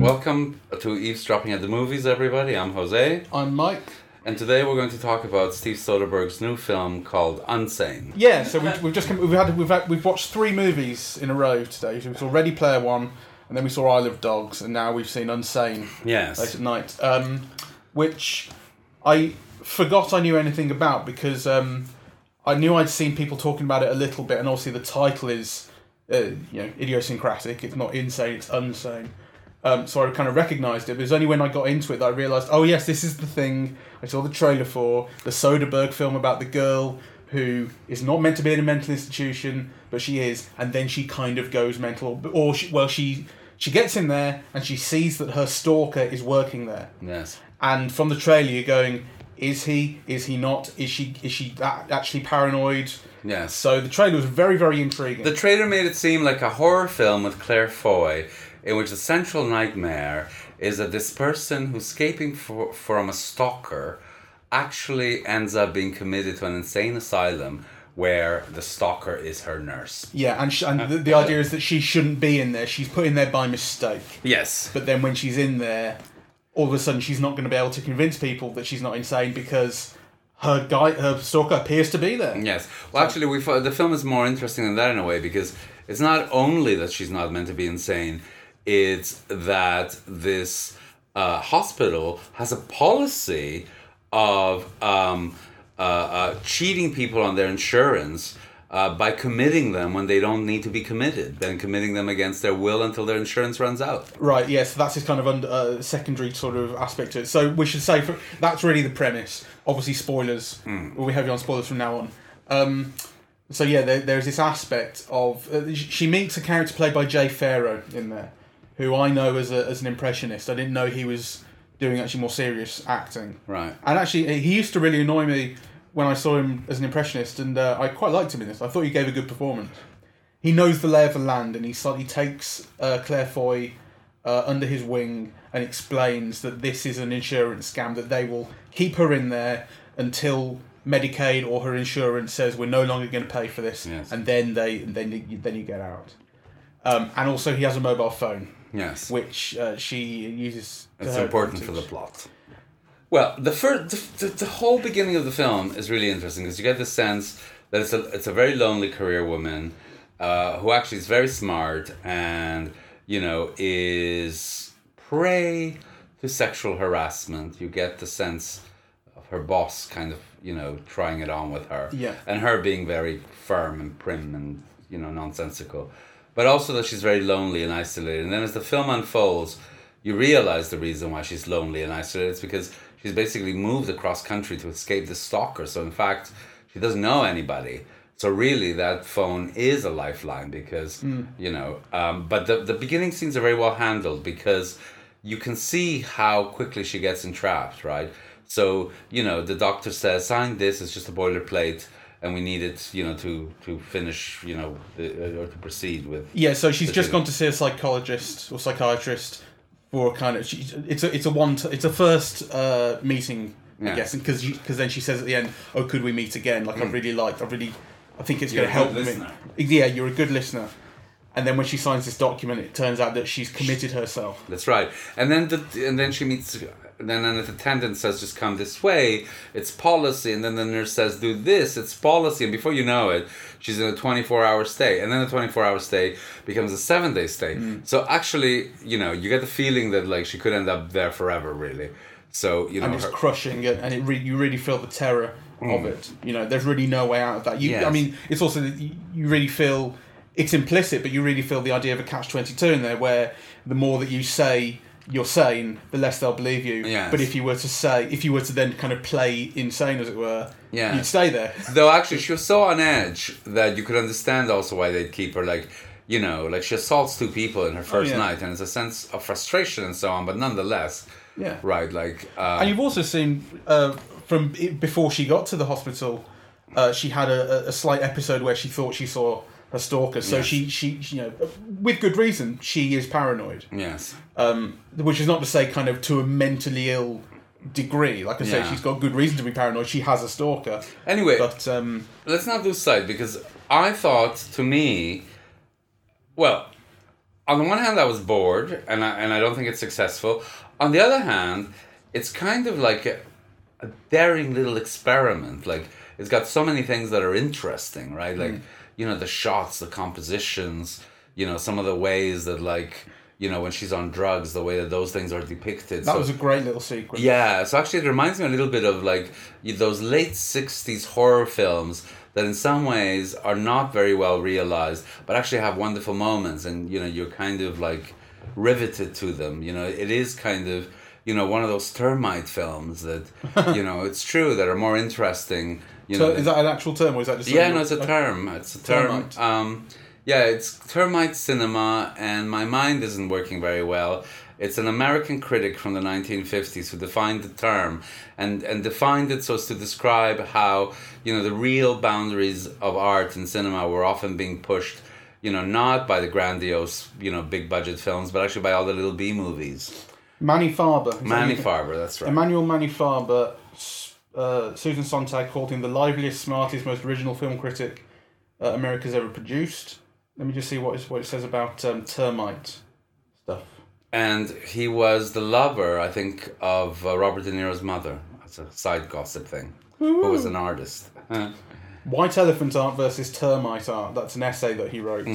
Welcome to Eavesdropping at the Movies, everybody. I'm Jose, I'm Mike. and today we're going to talk about Steve Soderbergh's new film called Unsane. Yeah, so we, we've just come, we've had we've had, we've watched three movies in a row today. We saw Ready Player One, and then we saw Isle of Dogs, and now we've seen Unsane Yes. late at night, um, which I forgot I knew anything about because um, I knew I'd seen people talking about it a little bit, and obviously the title is uh, you know idiosyncratic. It's not insane; it's unsane. Um, so I kind of recognised it. But it was only when I got into it that I realised, oh yes, this is the thing I saw the trailer for the Soderbergh film about the girl who is not meant to be in a mental institution, but she is, and then she kind of goes mental, or she, well, she she gets in there and she sees that her stalker is working there, Yes. and from the trailer you're going, is he? Is he not? Is she? Is she actually paranoid? Yes. So the trailer was very very intriguing. The trailer made it seem like a horror film with Claire Foy, in which the central nightmare is that this person who's escaping for, from a stalker actually ends up being committed to an insane asylum where the stalker is her nurse. yeah, and sh- and the, the idea is that she shouldn't be in there. She's put in there by mistake. Yes. But then when she's in there, all of a sudden she's not going to be able to convince people that she's not insane because her guy, her stalker appears to be there. Yes. Well, actually, we the film is more interesting than that in a way because it's not only that she's not meant to be insane; it's that this uh, hospital has a policy of um, uh, uh, cheating people on their insurance. Uh, by committing them when they don't need to be committed, then committing them against their will until their insurance runs out. Right. Yes, that's his kind of under, uh, secondary sort of aspect to it. So we should say for, that's really the premise. Obviously, spoilers. We'll be heavy on spoilers from now on. Um, so yeah, there, there's this aspect of uh, she meets a character played by Jay Pharoah in there, who I know as a, as an impressionist. I didn't know he was doing actually more serious acting. Right. And actually, he used to really annoy me when I saw him as an impressionist, and uh, I quite liked him in this. I thought he gave a good performance. He knows the lay of the land, and he slightly takes uh, Claire Foy uh, under his wing and explains that this is an insurance scam. That they will keep her in there until Medicaid or her insurance says we're no longer going to pay for this, Yes. and then they then you, then you get out. Um, and also, he has a mobile phone, Yes. which uh, she uses. It's important for the plot. Well, the first, the, the, the whole beginning of the film is really interesting because you get the sense that it's a it's a very lonely career woman uh, who actually is very smart and you know is prey to sexual harassment. You get the sense of her boss kind of you know trying it on with her, Yeah. and her being very firm and prim and you know nonsensical, but also that she's very lonely and isolated. And then as the film unfolds, you realize the reason why she's lonely and isolated is because she's basically moved across country to escape the stalker. So in fact, she doesn't know anybody. So really, that phone is a lifeline because you know. Um, but the the beginning scenes are very well handled because you can see how quickly she gets entrapped, right? So you know, the doctor says, "Sign this. It's just a boilerplate." And we need it, you know, to to finish, you know, the, uh, or to proceed with. Yeah, so she's just thing. gone to see a psychologist or psychiatrist for a kind of. She, it's a it's a one it's a first uh, meeting, Yeah. I guess, because because then she says at the end, "Oh, could we meet again?" Like I really liked, I really, I think it's going to help me. Yeah, you're a good listener. And then when she signs this document, it turns out that she's committed herself. That's right. And then the and then she meets then an attendant says just come this way. It's policy. And then the nurse says do this. It's policy. And before you know it, she's in a twenty four hour stay. And then the twenty four hour stay becomes a seven day stay. Mm. So actually, you know, you get the feeling that like she could end up there forever, really. So you know, and it's her- crushing, it, and it re- you really feel the terror of it. You know, there's really no way out of that. You, Yes. I mean, it's also you really feel it's implicit, but you really feel the idea of a catch twenty two in there, where the more that you say you're sane, the less they'll believe you. Yes. But if you were to say, if you were to then kind of play insane, as it were, Yes. you'd stay there. Though actually, she was so on edge that you could understand also why they'd keep her. Like, you know, like she assaults two people in her first Oh, yeah. night, and it's a sense of frustration and so on. But nonetheless, Yeah. right? Like, uh, And you've also seen uh, from before she got to the hospital, uh, she had a- a slight episode where she thought she saw a stalker. So Yes. she, she, she, you know, with good reason, she is paranoid. yes, Um, which is not to say kind of to a mentally ill degree. Like I say, she's got good reason to be paranoid. She has a stalker, Anyway, but um, let's not lose sight because I thought to me, well, on the one hand, I was bored and I, and I don't think it's successful. On the other hand, it's kind of like a, a daring little experiment. Like it's got so many things that are interesting, right? Like you know the shots, the compositions, you know some of the ways that like you know when she's on drugs, the way that those things are depicted. that So- was a great little sequence. yeah, so actually it reminds me a little bit of like those late 60s horror films that in some ways are not very well realized but actually have wonderful moments and you know you're kind of like riveted to them. You know, it is kind of you know one of those termite films that you know it's true that are more interesting. You So know, is that an actual term, or is that just yeah, no, it's a term. It's a term. Um, yeah, it's termite cinema, and my mind isn't working very well. It's an American critic from the 1950s who defined the term and, and defined it so as to describe how, you know, the real boundaries of art and cinema were often being pushed, you know, not by the grandiose, you know, big budget films, but actually by all the little B movies. Manny Farber. Manny Farber, that's right. Emmanuel Manny Farber. Uh, Susan Sontag called him the liveliest, smartest, most original film critic uh, America's ever produced. Let me just see what, is, what it says about um, termite stuff. And he was the lover, I think, of uh, Robert De Niro's mother. That's a side gossip thing. Who was an artist. White Elephant Art versus Termite Art. That's an essay that he wrote.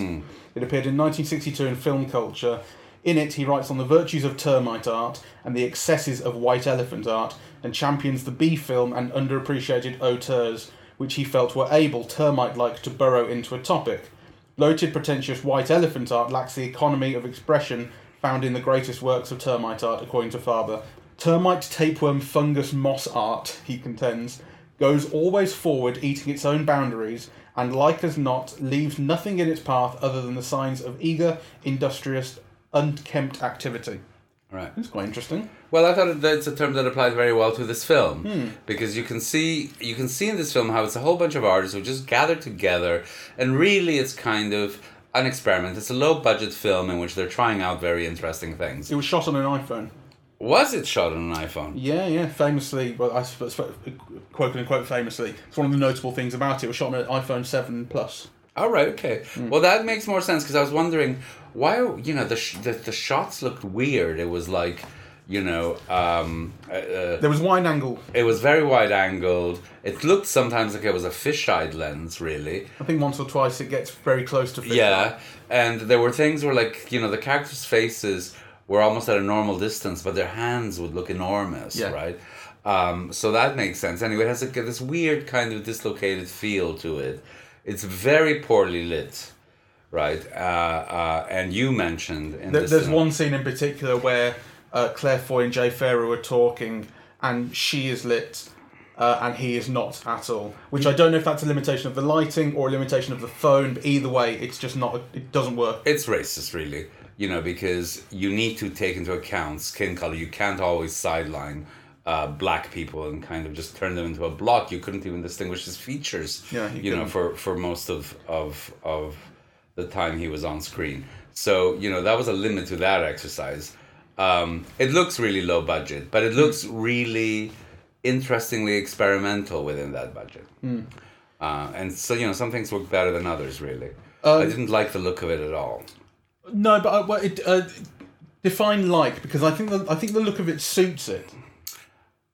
It appeared in 1962 in Film Culture. In it, he writes on the virtues of termite art and the excesses of white elephant art and champions the B film and underappreciated auteurs, which he felt were able, termite like, to burrow into a topic. Bloated, pretentious white elephant art lacks the economy of expression found in the greatest works of termite art, according to Farber. Termite, tapeworm, fungus, moss art, he contends, goes always forward, eating its own boundaries, and like as not, leaves nothing in its path other than the signs of eager, industrious, unkempt activity. Right. It's quite interesting. Well, I thought that's a term that applied very well to this film hmm. because you can see you can see in this film how it's a whole bunch of artists who just gathered together, and really it's kind of an experiment. It's a low budget film in which they're trying out very interesting things. It was shot on an iPhone. Was it shot on an iPhone? Yeah, yeah, famously, well, I suppose, quote unquote famously, it's one of the notable things about it. It was shot on an iPhone 7 Plus. All right, okay. Well, that makes more sense because I was wondering why you know the, sh- the the shots looked weird. It was like you know um, uh, uh, There was wide angle. it was very wide angled. It looked sometimes like it was a fisheye lens, really. I think once or twice it gets very close to fish. Yeah, and there were things where like you know the characters' faces were almost at a normal distance, but their hands would look enormous, Yeah. right? Um, so that makes sense. Anyway, it has a, this weird kind of dislocated feel to it. It's very poorly lit, right? Uh, uh, and you mentioned in There, there's cinema- one scene in particular where uh, Claire Foy and Jay Pharoah are talking, and she is lit, uh, and he is not at all. Which I don't know if that's a limitation of the lighting or a limitation of the phone, but either way, it's just not. It doesn't work. It's racist, really. You know, because you need to take into account skin color. You can't always sideline uh, black people and kind of just turn them into a block. You couldn't even distinguish his features. Yeah, you you know, for for most of of of the time he was on screen. So you know that was a limit to that exercise. Um, it looks really low budget, but it looks really interestingly experimental within that budget. Hmm. Uh, and so you know, some things work better than others. Really, Um, I didn't like the look of it at all. No, but uh, well, it, uh, define like because I think the I think the look of it suits it.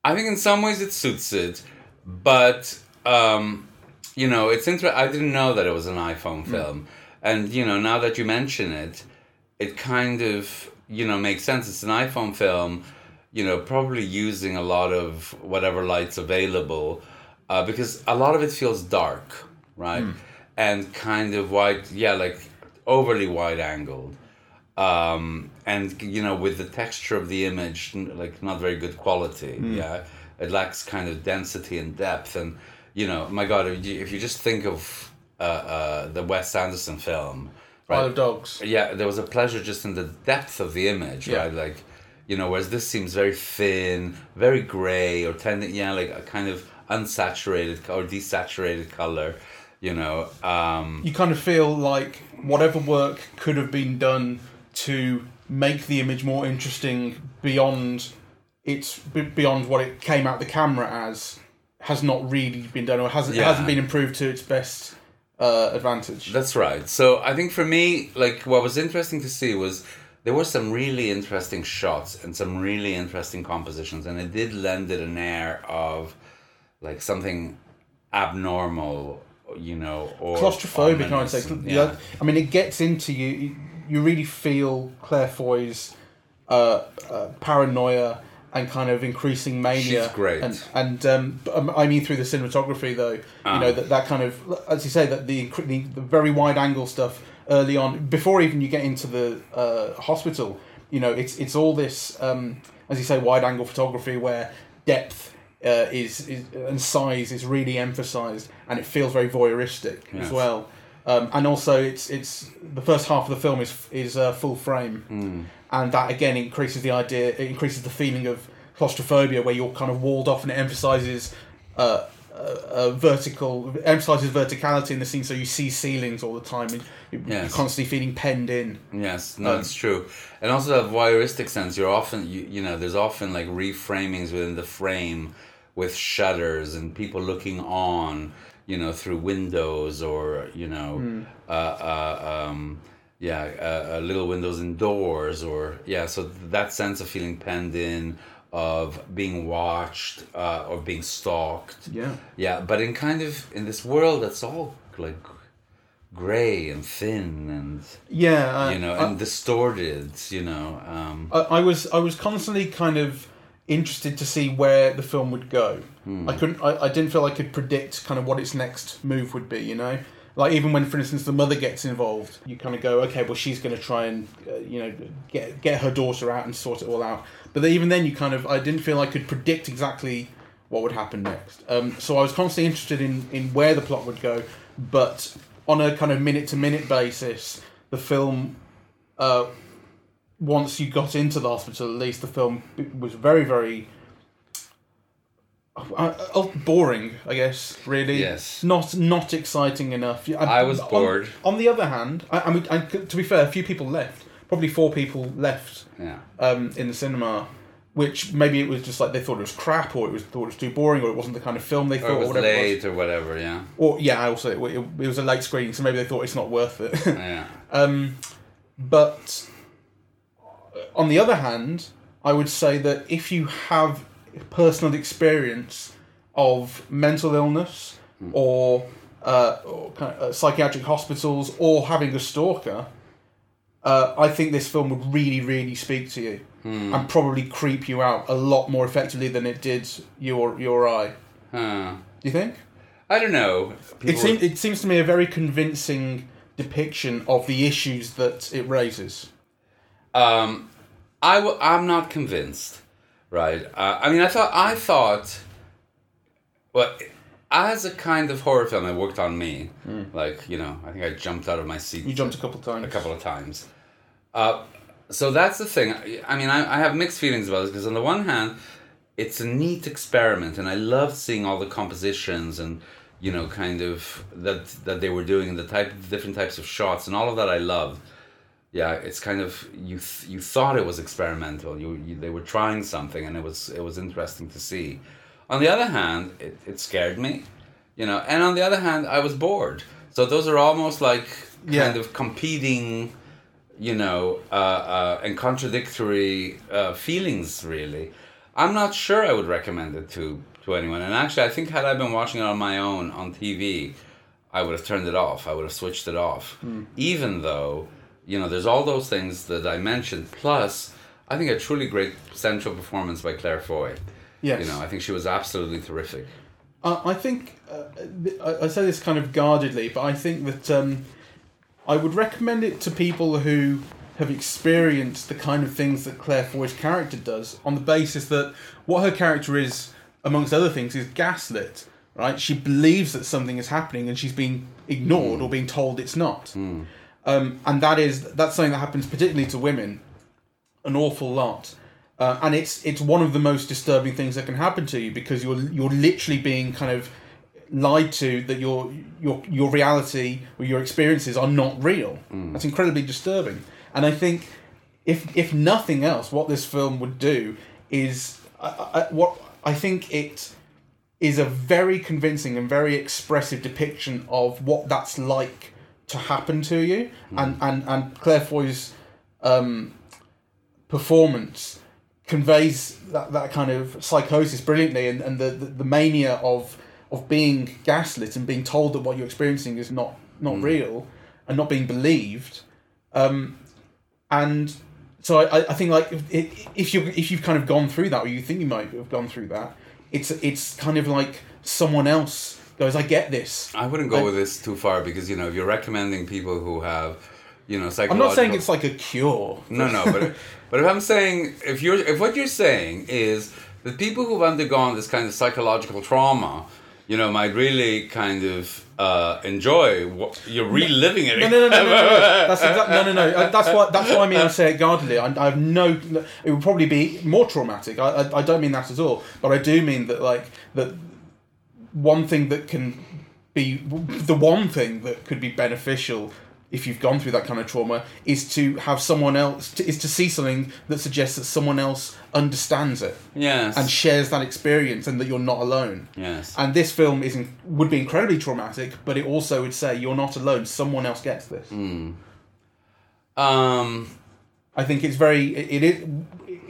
I think in some ways it suits it, but um, you know, it's interesting. I didn't know that it was an iPhone film, and you know, now that you mention it, it kind of you know makes sense. It's an iPhone film, you know, probably using a lot of whatever lights available, uh, because a lot of it feels dark, right, and kind of wide, yeah, like overly wide angled um, and you know with the texture of the image like not very good quality yeah? It lacks kind of density and depth. And you know my god if you, if you just think of uh, uh, the wes anderson film right? Of Dogs. yeah there was a pleasure just in the depth of the image Yeah. right? Like you know whereas this seems very thin very gray or tending yeah like a kind of unsaturated or desaturated color you know um You kind of feel like whatever work could have been done to make the image more interesting beyond it's beyond what it came out the camera as has not really been done or hasn't Yeah. hasn't been improved to its best uh, advantage. That's right. So I think for me, like what was interesting to see was there were some really interesting shots and some really interesting compositions, and it did lend it an air of like something abnormal, you know, or claustrophobic. I would say. Yeah. I mean, it gets into you. You, you really feel Claire Foy's uh, uh, paranoia and kind of increasing mania. She's great. And and um, um, I mean through the cinematography though, you Ah. know that that kind of as you say that the the, the very wide angle stuff early on before even you get into the uh, hospital. You know, it's it's all this um, as you say wide angle photography where depth uh, is, is and size is really emphasized and it feels very voyeuristic Yes. as well. Um, and also, it's it's the first half of the film is is uh, full frame, and that again increases the idea, it increases the feeling of claustrophobia, where you're kind of walled off, and it emphasizes uh, uh, uh, vertical, emphasizes verticality in the scene, so you see ceilings all the time, and you're Yes. constantly feeling penned in. Yes, no, Um, it's true, and also that voyeuristic sense. You're often, you, you know, there's often like reframings within the frame with shutters and people looking on, you know, through windows or you know, Hmm. uh, uh, um, yeah, uh, uh, little windows indoors or yeah. So that sense of feeling penned in, of being watched uh, or being stalked. Yeah. Yeah, but in kind of in this world that's all like gray and thin and Yeah, uh, you know, I- and distorted, you know. Um, I, I was I was constantly kind of interested to see where the film would go. I couldn't. I, I didn't feel I could predict kind of what its next move would be. You know, like even when, for instance, the mother gets involved, you kind of go, okay, well, she's going to try and uh, you know get get her daughter out and sort it all out. But even then, you kind of I didn't feel I could predict exactly what would happen next. Um, so I was constantly interested in in where the plot would go, but on a kind of minute to minute basis, the film uh, once you got into the hospital, at least the film was very, very uh, uh, boring. I guess really. Yes. Not not exciting enough. Yeah, I was bored. On, the other hand, I, I mean, I, to be fair, a few people left. Probably four people left yeah. um, in the cinema. Which maybe it was just like they thought it was crap, or it was thought it was too boring, or it wasn't the kind of film they Or thought, it or was whatever. it late or whatever, yeah. Or yeah, I also it, it, it was a late screening, so maybe they thought it's not worth it. Yeah. Um, but on the other hand, I would say that if you have personal experience of mental illness or, uh, or kind of, uh, psychiatric hospitals or having a stalker, uh, I think this film would really, really speak to you and probably creep you out a lot more effectively than it did your or, you or I. Do you think? I don't know. It, People- seem, it seems to me a very convincing depiction of the issues that it raises. Um, I w- I'm not convinced, right? Uh, I mean, I thought I thought, well, as a kind of horror film, it worked on me. Like you know, I think I jumped out of my seat. You jumped a couple times. a couple of times. Uh, so that's the thing. I mean, I, I have mixed feelings about this because on the one hand, it's a neat experiment, and I love seeing all the compositions and you know, kind of that that they were doing, and the type of different types of shots, and all of that I loved. Yeah, it's kind of you. Th- you thought it was experimental. You, you they were trying something, and it was it was interesting to see. On the other hand, it, it scared me, you know, and on the other hand, I was bored. So those are almost like Yeah. kind of competing, you know, uh, uh, and contradictory uh, feelings. Really, I'm not sure I would recommend it to to anyone. And actually, I think had I been watching it on my own on TV, I would have turned it off. I would have switched it off. Even though, you know, there's all those things that I mentioned. Plus, I think a truly great central performance by Claire Foy. Yes. You know, I think she was absolutely terrific. Uh, I think uh, I, I say this kind of guardedly, but I think that um, I would recommend it to people who have experienced the kind of things that Claire Foy's character does, on the basis that what her character is, amongst other things, is gaslit. Right? She believes that something is happening, and she's being ignored or being told it's not. Um, and that is that's something that happens particularly to women an awful lot. Uh, and it's it's one of the most disturbing things that can happen to you because you're you're literally being kind of lied to that your your your reality or your experiences are not real. That's incredibly disturbing. And I think if if nothing else, what this film would do is I, I, what I think it is a very convincing and very expressive depiction of what that's like to happen to you, and and and Claire Foy's um, performance conveys that, that kind of psychosis brilliantly, and, and the, the the mania of of being gaslit and being told that what you're experiencing is not not real and not being believed. Um, and so I, I think like if, if you if you've kind of gone through that or you think you might have gone through that, it's it's kind of like someone else goes, I get this. I wouldn't go with this too far because you know if you're recommending people who have, you know, psychological. I'm not saying it's like a cure. No, no, but but if I'm saying if you're if what you're saying is that people who've undergone this kind of psychological trauma, you know, might really kind of uh, enjoy what you're reliving it. No, no, no, no, no, no. That's exact, no, no, no. Uh, That's why. That's why I mean I say it guardedly. I, I have no. It would probably be more traumatic. I, I, I don't mean that at all. But I do mean that like that. One thing that can be the one thing that could be beneficial if you've gone through that kind of trauma is to have someone else to, is to see something that suggests that someone else understands it Yes. and shares that experience and that you're not alone. yes. And this film is in, would be incredibly traumatic, but it also would say you're not alone. Someone else gets this. um. I think it's very it, it is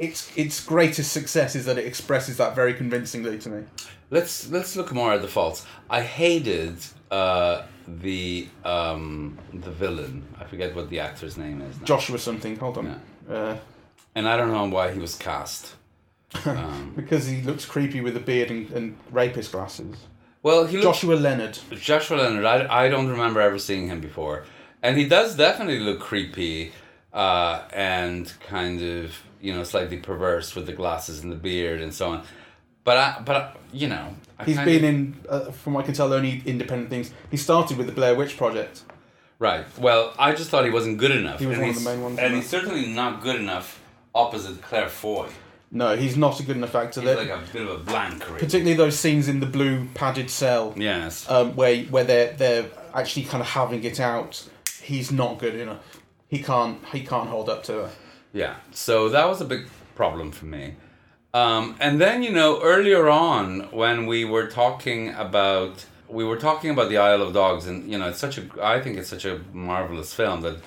its its greatest success is that it expresses that very convincingly to me. Let's let's look more at the faults. I hated uh, the um, the villain. I forget what the actor's name is. Now. Joshua something. Hold on, uh, and I don't know why he was cast. because he looks creepy with a beard and, and rapist glasses. Well, he looked, Joshua Leonard. Joshua Leonard, I, I don't remember ever seeing him before. And he does definitely look creepy uh, and kind of, you know, slightly perverse with the glasses and the beard and so on. But, I, but I, you know. I He's kind been in, uh, from what I can tell, only independent things. He started with the Blair Witch Project. Right. Well, I just thought he wasn't good enough. He was and one of the main ones, And he's certainly not good enough opposite Claire Foy. No, he's not a good enough actor. He's like a bit of a blank, really. particularly those scenes in the blue padded cell. Yes. um, where where they're they're actually kind of having it out. He's not good enough. He can't he can't hold up to her. Yeah, so that was a big problem for me. Um, and then you know earlier on when we were talking about we were talking about the Isle of Dogs, and you know it's such a I think it's such a marvelous film that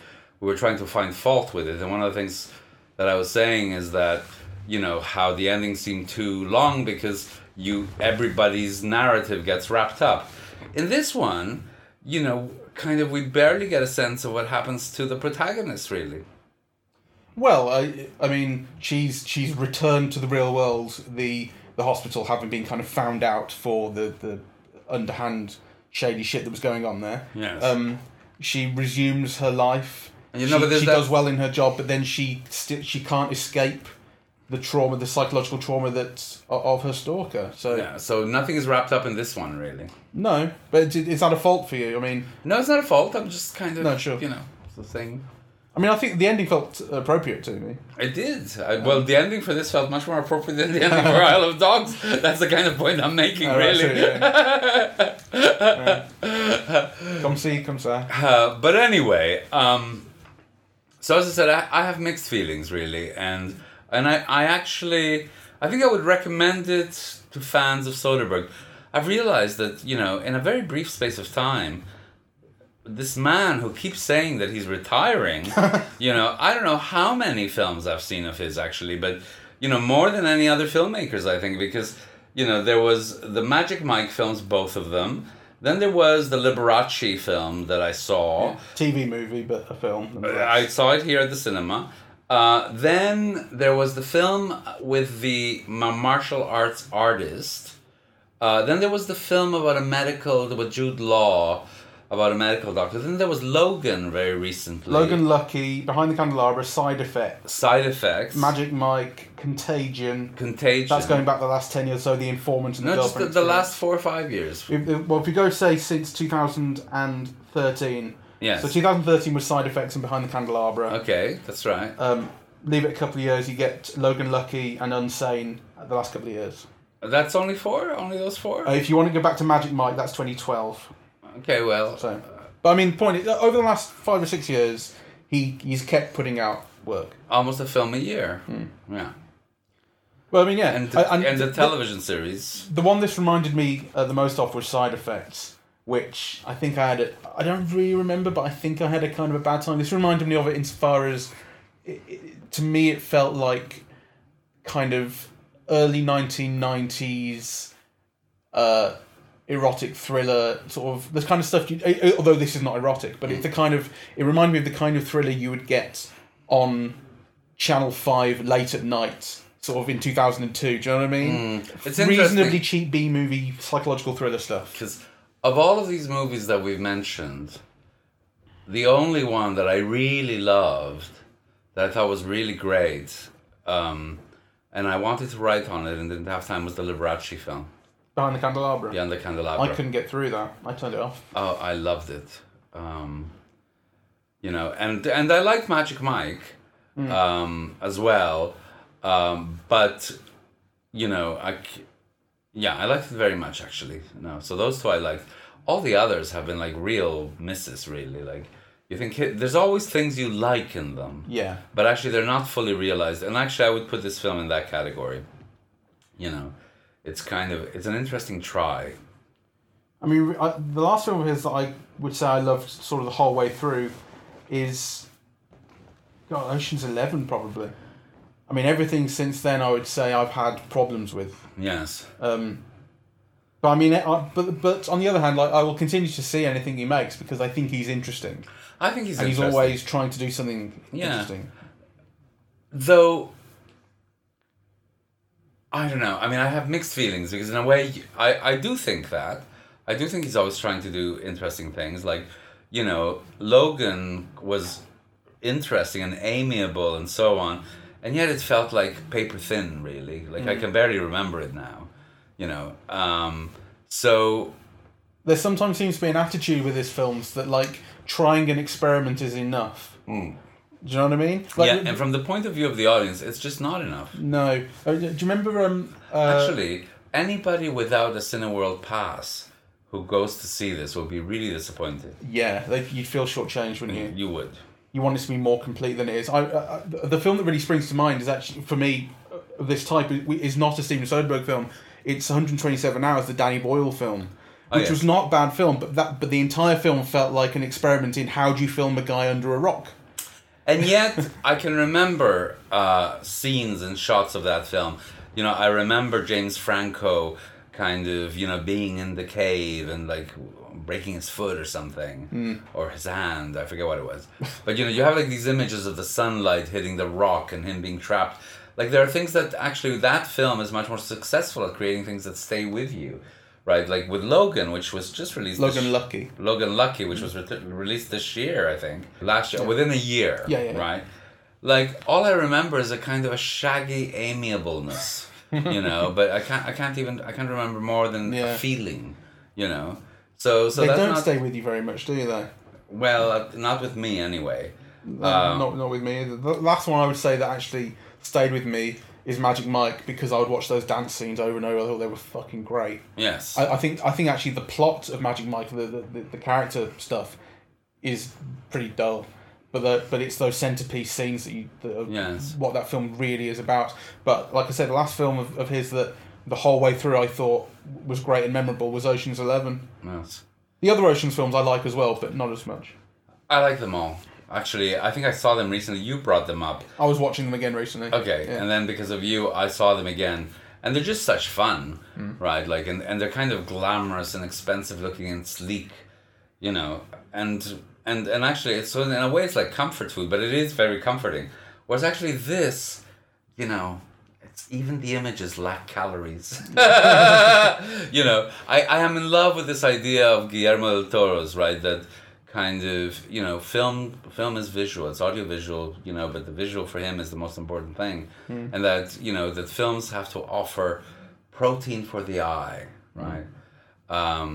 we were trying to find fault with it. And one of the things that I was saying is that you know how the ending seemed too long because you everybody's narrative gets wrapped up. In this one, you know, kind of we barely get a sense of what happens to the protagonist really. Well, I I mean she's she's returned to the real world. The the hospital having been kind of found out for the the underhand shady shit that was going on there. Yes. Um, she resumes her life. And you know, she, she that- does well in her job, but then she sti- she can't escape the trauma, the psychological trauma that of her stalker. So Yeah, so nothing is wrapped up in this one, really. no, but is, is that a fault for you? I mean, No, it's not a fault. I'm just kind of, No, sure. you know, it's the thing. I mean, I think the ending felt appropriate to me. It did. I, well, the ending for this felt much more appropriate than the ending for Isle of Dogs. That's the kind of point I'm making, Oh, right, really. so, yeah. Right. Come see, come see. Uh, but anyway, um, so as I said, I, I have mixed feelings, really, and and I, I actually I think I would recommend it to fans of Soderbergh. I've realized that you know, in a very brief space of time, this man who keeps saying that he's retiring, you know, I don't know how many films I've seen of his actually, but you know, more than any other filmmakers, I think, because you know, there was the Magic Mike films, both of them. Then there was the Liberace film that I saw. TV movie, but a film. I saw it here at the cinema. Uh, then there was the film with the martial arts artist. Uh, then there was the film about a medical with Jude Law about a medical doctor. Then there was Logan very recently. Logan Lucky, Behind the Candelabra, Side Effects, Side effects. Magic Mike, Contagion. Contagion. That's going back the last 10 years, so The Informant and No, the just the, the last four or five years. If, if- well, if you go, say, since 2013. Yes. So 2013 was Side Effects and Behind the Candelabra. Okay, that's right. Um, leave it a couple of years, you get Logan Lucky and Unsane the last couple of years. That's only four. Only those four. Uh, if you want to go back to Magic Mike, that's 2012. Okay, well, So, but I mean, point is, over the last five or six years, he he's kept putting out work. almost a film a year. Hmm. Yeah. Well, I mean, yeah, And the, I- and the the- television series. The one this reminded me uh, the most of was Side Effects, which I think I had. A, I don't really remember, but I think I had a kind of a bad time. This reminded me of it insofar as, it, it, to me, it felt like kind of early nineteen nineties, uh, erotic thriller sort of this kind of stuff. You, eh, eh, although this is not erotic, but it's the kind of it reminded me of the kind of thriller you would get on Channel Five late at night. Sort of in two thousand and two, do you know what I mean? It's reasonably cheap B movie psychological thriller stuff. because of all of these movies that we've mentioned, the only one that I really loved, that I thought was really great, um, and I wanted to write on it and didn't have time, was the Liberace film, Behind the candelabra. Beyond the Candelabra. I couldn't get through that. I turned it off. Oh, I loved it. Um, you know, and and I liked Magic Mike um, as well, um, but you know, I yeah, I liked it very much actually. No, so those two I liked. All the others have been like real misses, really. Like you think there's always things you like in them, Yeah. but actually they're not fully realized. And actually, I would put this film in that category. You know, it's kind of it's an interesting try. I mean, I, the last film of his that I would say I loved sort of the whole way through is God, Ocean's Eleven, probably. I mean, everything since then I would say I've had problems with. Yes. Um, but I mean, I, but but on the other hand, like I will continue to see anything he makes because I think he's interesting, I think he's and he's always trying to do something Yeah. interesting. though I don't know. I mean, I have mixed feelings because in a way, I I do think that I do think he's always trying to do interesting things. Like, you know, Logan was interesting and amiable and so on, and yet it felt like paper thin. Really, like I can barely remember it now. You know, um, so There sometimes seems to be an attitude with his films that like trying an experiment is enough. Do you know what I mean? Like, yeah. And from the point of view of the audience, it's just not enough. No. Uh, do you remember? Um, uh, Actually, anybody without a Cineworld pass who goes to see this will be really disappointed. yeah, they, you'd feel shortchanged, wouldn't you? You would. You want it to be more complete than it is. I, the film that really springs to mind is actually for me of this type is not a Steven Soderbergh film. It's 127 hours, the Danny Boyle film, Oh, which yeah. was not a bad film, but that but the entire film felt like an experiment in how do you film a guy under a rock. And yet, I can remember uh, scenes and shots of that film. You know, I remember James Franco kind of, you know, being in the cave and like breaking his foot or something, or his hand. I forget what it was. But you know, you have like these images of the sunlight hitting the rock and him being trapped. Like there are things that actually that film is much more successful at creating things that stay with you, right? Like with Logan, which was just released. Logan Lucky. Logan Lucky, which was re- released this year, I think, last year, within a year. Yeah, yeah, yeah. Right. Like all I remember is a kind of a shaggy amiableness, you know. But I can't, I can't even, I can't remember more than Yeah. a feeling, you know. So, so they that's don't not stay with you very much, do they? well, uh, not with me anyway. No, Um, not not with me. either. The last one I would say that actually stayed with me is Magic Mike because I would watch those dance scenes over and over. I thought they were fucking great. Yes. I, I think I think actually the plot of Magic Mike, the the, the, the character stuff, is pretty dull. But the, but it's those centerpiece scenes that you that Yes. what that film really is about. But like I said, the last film of, of his that the whole way through I thought was great and memorable was Ocean's Eleven. yes. The other Ocean's films I like as well, but not as much. I like them all. Actually, I think I saw them recently. You brought them up. I was watching them again recently. Okay, Yeah. and then because of you, I saw them again, and they're just such fun, Hmm. right? Like, and, and they're kind of glamorous and expensive looking and sleek, you know, and and and actually, it's so in a way, it's like comfort food, but it is very comforting. Whereas actually, this, you know, it's even the images lack calories. you know, I, I am in love with this idea of Guillermo del Toro's, right? That kind of, you know, film film is visual, it's audiovisual, you know, but the visual for him is the most important thing. And that, you know, that films have to offer protein for the eye, right? Um,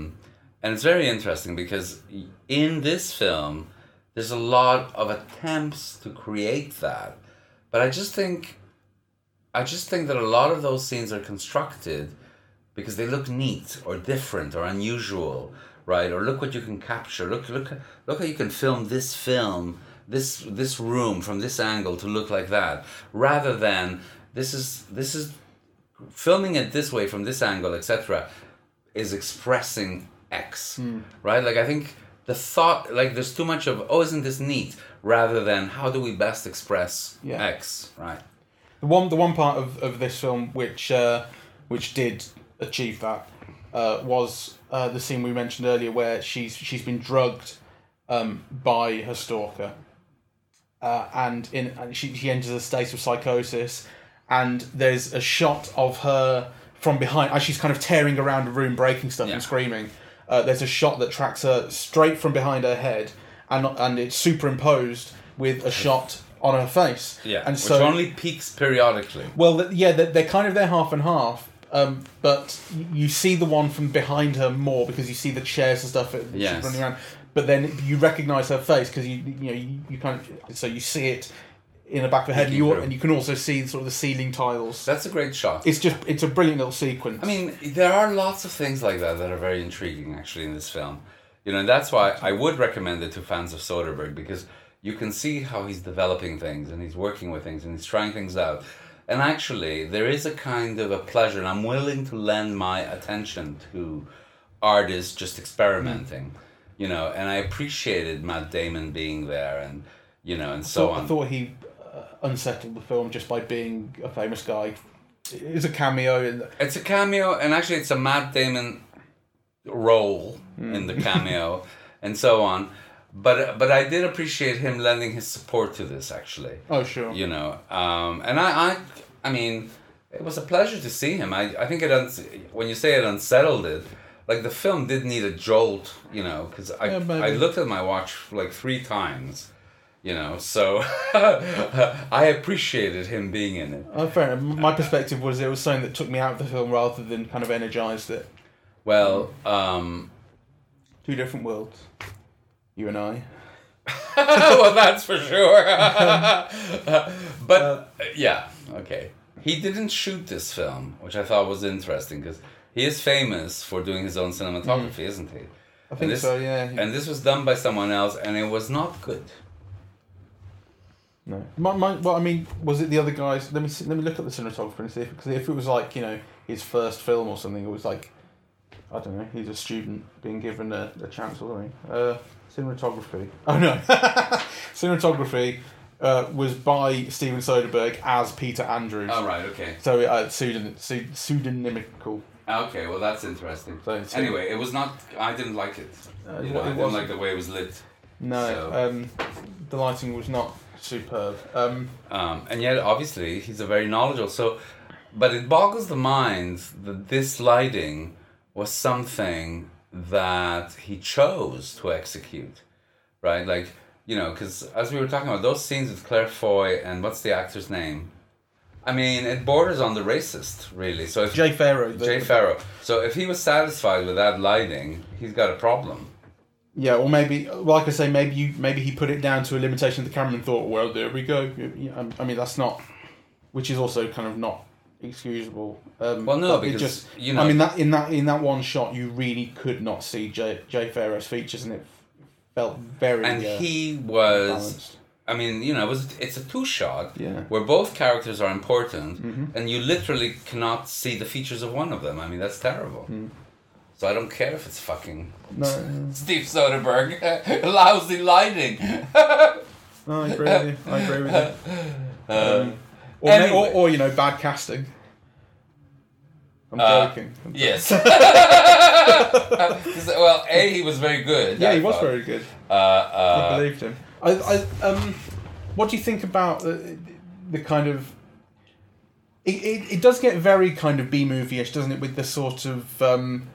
and it's very interesting because in this film, there's a lot of attempts to create that. But I just think I just think that a lot of those scenes are constructed because they look neat or different or unusual, right? Or look what you can capture. Look, look, look how you can film this film, this this room from this angle to look like that, rather than this is this is filming it this way from this angle, etc., is expressing X, Hmm. right? Like I think the thought, like there's too much of oh, isn't this neat, rather than how do we best express Yeah. X, right? The one, the one part of, of this film which uh, which did achieve that uh, was uh, the scene we mentioned earlier, where she's she's been drugged um, by her stalker, uh, and in and she she enters a state of psychosis, and there's a shot of her from behind as she's kind of tearing around a room, breaking stuff Yeah. and screaming. Uh, there's a shot that tracks her straight from behind her head, and and it's superimposed with a shot on her face. Yeah, and which so only peaks periodically. well, yeah, they're, they're kind of there half and half. Um, but you see the one from behind her more because you see the chairs and stuff Yes. running around. But then you recognise her face because you you know you, you kind of so you see it in the back of her head, and you and you can also see sort of the ceiling tiles. That's a great shot. It's just it's a brilliant little sequence. I mean, there are lots of things like that that are very intriguing actually in this film. You know, and that's why I would recommend it to fans of Soderbergh because you can see how he's developing things and he's working with things and he's trying things out. And actually, there is a kind of a pleasure, and I'm willing to lend my attention to artists just experimenting, you know. And I appreciated Matt Damon being there, and you know, and so I on. thought he uh, unsettled the film just by being a famous guy. It's a cameo in the, It's a cameo, and actually, it's a Matt Damon role Hmm. in the cameo, and so on. But but I did appreciate him lending his support to this. Actually, oh sure you know, um, and I, I I mean, it was a pleasure to see him. I I think it uns- when you say it unsettled it. Like the film did need a jolt, you know, because I Yeah. I looked at my watch like three times, you know, so I appreciated him being in it. Oh, fair enough. My perspective was it was something that took me out of the film rather than kind of energized it. Well, um, Two different worlds. You and I. well, that's for sure. but uh, yeah, okay. He didn't shoot this film, which I thought was interesting because he is famous for doing his own cinematography, mm. isn't he? I think this- so. Yeah. And this was done by someone else, and it was not good. no. My, my, well, I mean, was it the other guys? Let me see, let me look at the cinematographer and see if because if it was like you know his first film or something, it was like I don't know. He's a student being given a, a chance or something. Uh, cinematography. Oh no. cinematography uh, was by Steven Soderbergh as Peter Andrews. Oh right, okay, So uh, pseudonym, pseudonymical. okay. Well, that's interesting. So it's- Anyway, it was not. I didn't like it. Uh, You know, it I didn't wasn't- like the way it was lit. No, So- um, the lighting was not superb. Um, Um, and yet, obviously, he's a very knowledgeable. So, but it boggles the mind that this lighting was something that he chose to execute, right? Like, you know, because as we were talking about those scenes with Claire Foy and what's the actor's name? I mean, it borders on the racist, really. So if Jay Pharoah. the- Jay Pharoah. So if he was satisfied with that lighting, he's got a problem. Yeah, or maybe, like I say, maybe you maybe he put it down to a limitation of the camera and thought, well, there we go. I mean, that's not, which is also kind of not excusable. Um, Well, no, because, you know- I mean that in that in that one shot, you really could not see Jay Jay Pharoah's features, and it felt very And uh, he was balanced. I mean, you know, it was it's a two shot Yeah. Mm-hmm. where both characters are important, and you literally cannot see the features of one of them. I mean, that's terrible. So I don't care if it's fucking No, Steve Soderbergh, lousy lighting. no, I agree with you. I agree with you. Um, Or, Anyway. or, or you know, bad casting. I'm Uh, joking. yes. 'Cause, well, a he was very good. Yeah, I he was very good. Uh, I uh, believed him. I, I, um, what do you think about the, the kind of? It, it, it does get very kind of B movie-ish, doesn't it? With the sort of um,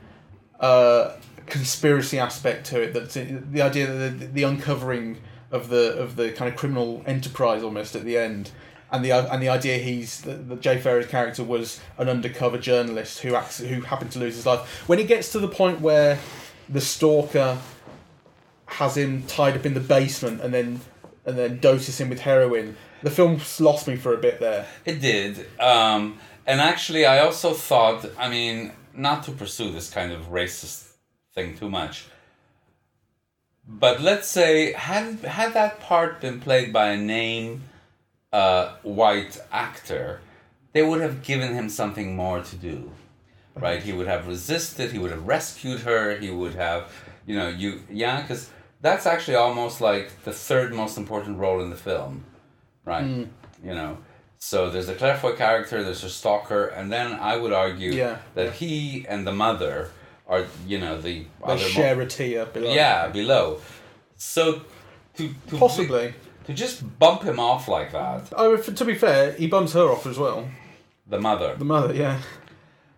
uh, conspiracy aspect to it. That's the idea that the, the uncovering of the of the kind of criminal enterprise almost at the end. And the and the idea he's that Jay Pharoah's character was an undercover journalist who acts, who happened to lose his life. When it gets to the point where the stalker has him tied up in the basement and then and then doses him with heroin. The film lost me for a bit there. It did. Um, and actually, I also thought, I mean, not to pursue this kind of racist thing too much, but let's say, had, had that part been played by a name uh, white actor, they would have given him something more to do, right? He would have resisted. He would have rescued her. He would have, you know, you yeah, because that's actually almost like the third most important role in the film, right? You know. So there's the Claire Foy character, there's a stalker, and then I would argue Yeah. that he and the mother are, you know, the They other mo- share a tier below. yeah, below. So to, to Possibly. To just bump him off like that, Oh, if- to be fair, he bumps her off as well. the mother. The mother, yeah.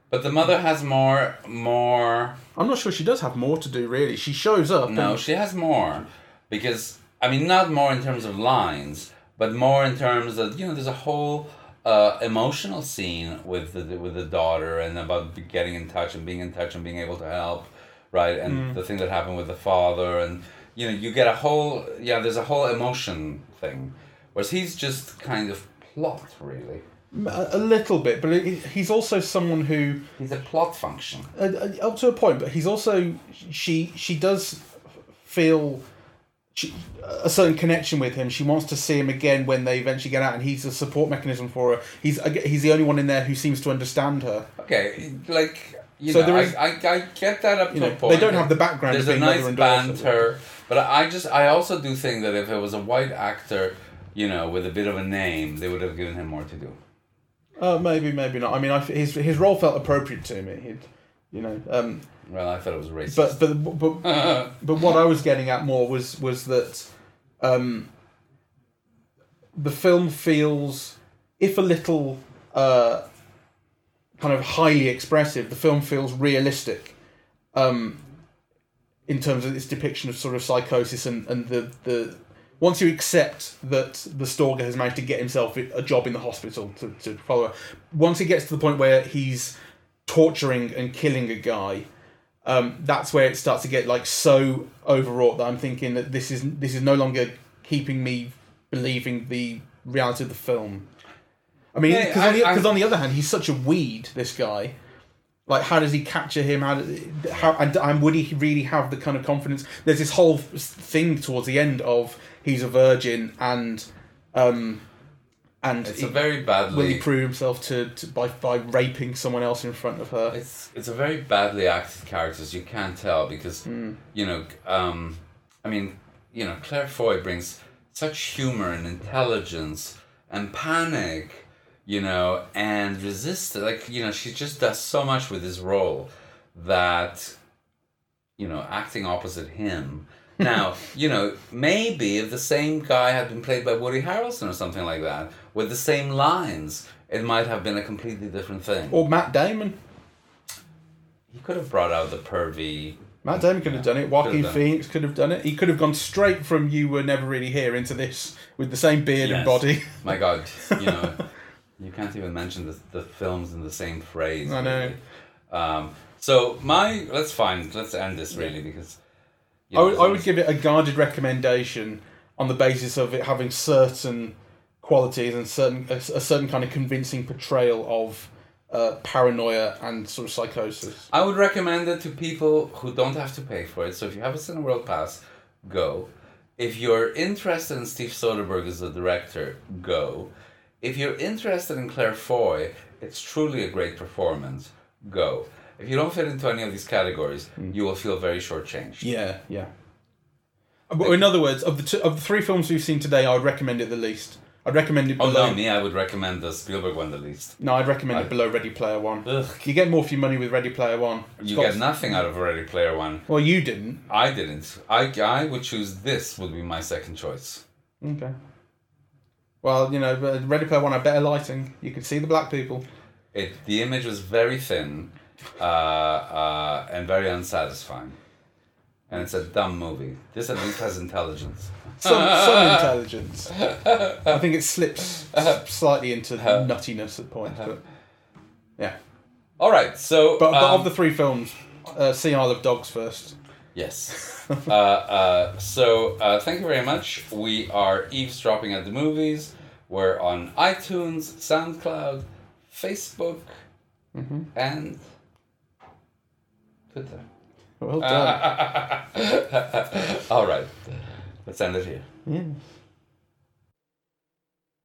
But the mother has more more I'm not sure she does have more to do, really. She shows up. no, and- she has more. Because I mean not more in terms of lines, but more in terms of you know, there's a whole uh, emotional scene with the with the daughter and about getting in touch and being in touch and being able to help, right? And Mm. the thing that happened with the father and you know, you get a whole yeah, there's a whole emotion thing. Whereas he's just kind of plot really. a, little bit, but he's also someone who, He's a plot function. uh, uh, up to a point, but he's also she she does feel she, a certain connection with him. She wants to see him again when they eventually get out, and he's a support mechanism for her. He's he's the only one in there who seems to understand her. Okay, like you So know, there is- I, I, I get that up to know, a point. they don't have the background There's of a nice and daughter. But I just I also do think that if it was a white actor, you know, with a bit of a name, they would have given him more to do. Uh, maybe, maybe not. I mean, I, his his role felt appropriate to me. He'd, you know, um, Well, I thought it was racist. but but but but what I was getting at more was was that um, the film feels, if a little uh, kind of highly expressive, the film feels realistic. Um, in terms of its depiction of sort of psychosis and, and the, the once you accept that the stalker has managed to get himself a job in the hospital to, to follow her, once he gets to the point where he's torturing and killing a guy, um, that's where it starts to get like so overwrought that I'm thinking that this is this is no longer keeping me believing the reality of the film. I mean, Yeah, on, the- I- I- 'cause on the other hand, he's such a weed. This guy, like, how does he capture him? How, does- how and, and would he really have the kind of confidence? There's this whole thing towards the end of he's a virgin and um and it's he- a very badly. will he prove himself to, to by by raping someone else in front of her? It's it's a very badly acted character, characters. You can't tell because Hmm. you know. Um, I mean, you know, Claire Foy brings such humor and intelligence and panic, you know, and resist. Like you know, she just does so much with this role that you know, acting opposite him. Now, you know, maybe if the same guy had been played by Woody Harrelson or something like that, with the same lines, it might have been a completely different thing. Or Matt Damon. He could have brought out the pervy. Matt Damon could have done it. Joaquin done it. Phoenix could have done it. He could have gone straight from "You Were Never Really Here" into this with the same beard and body. My God, you know, you can't even mention the, the films in the same phrase. I know. Um, so my let's find let's end this really because. you I would, I would give it a guarded recommendation on the basis of it having certain qualities and certain a, a certain kind of convincing portrayal of uh, paranoia and sort of psychosis. I would recommend it to people who don't have to pay for it. So if you have a Cineworld Pass, go. If you're interested in Steve Soderbergh as a director, go. If you're interested in Claire Foy, it's truly a great performance. Go. If you don't fit into any of these categories, mm. you will feel very shortchanged. Yeah, yeah. Uh, but in other words, of the two, of the three films we've seen today, I would recommend it the least. I'd recommend it Oh below. no, me, I would recommend the Spielberg one the least. No, I'd recommend I- it below Ready Player One. Ugh. You get more for your money with Ready Player One. It's You got- get nothing out of Ready Player One. Well, you didn't. I didn't. I, I would choose this would be my second choice. Okay. Well, you know, Ready Player One had better lighting. You could see the black people. It the image was very thin, uh, uh, and very unsatisfying, and it's a dumb movie. This at least has intelligence. Some, some intelligence. I think it slips slightly into nuttiness at points, but yeah. All right, so But, but um, of the three films, uh, see Isle of Dogs first. yes. uh, uh, so uh, thank you very much. We are eavesdropping at the movies. We're on iTunes, SoundCloud, Facebook, Mm-hmm. and Twitter. Well done. All right, let's end it here. yeah.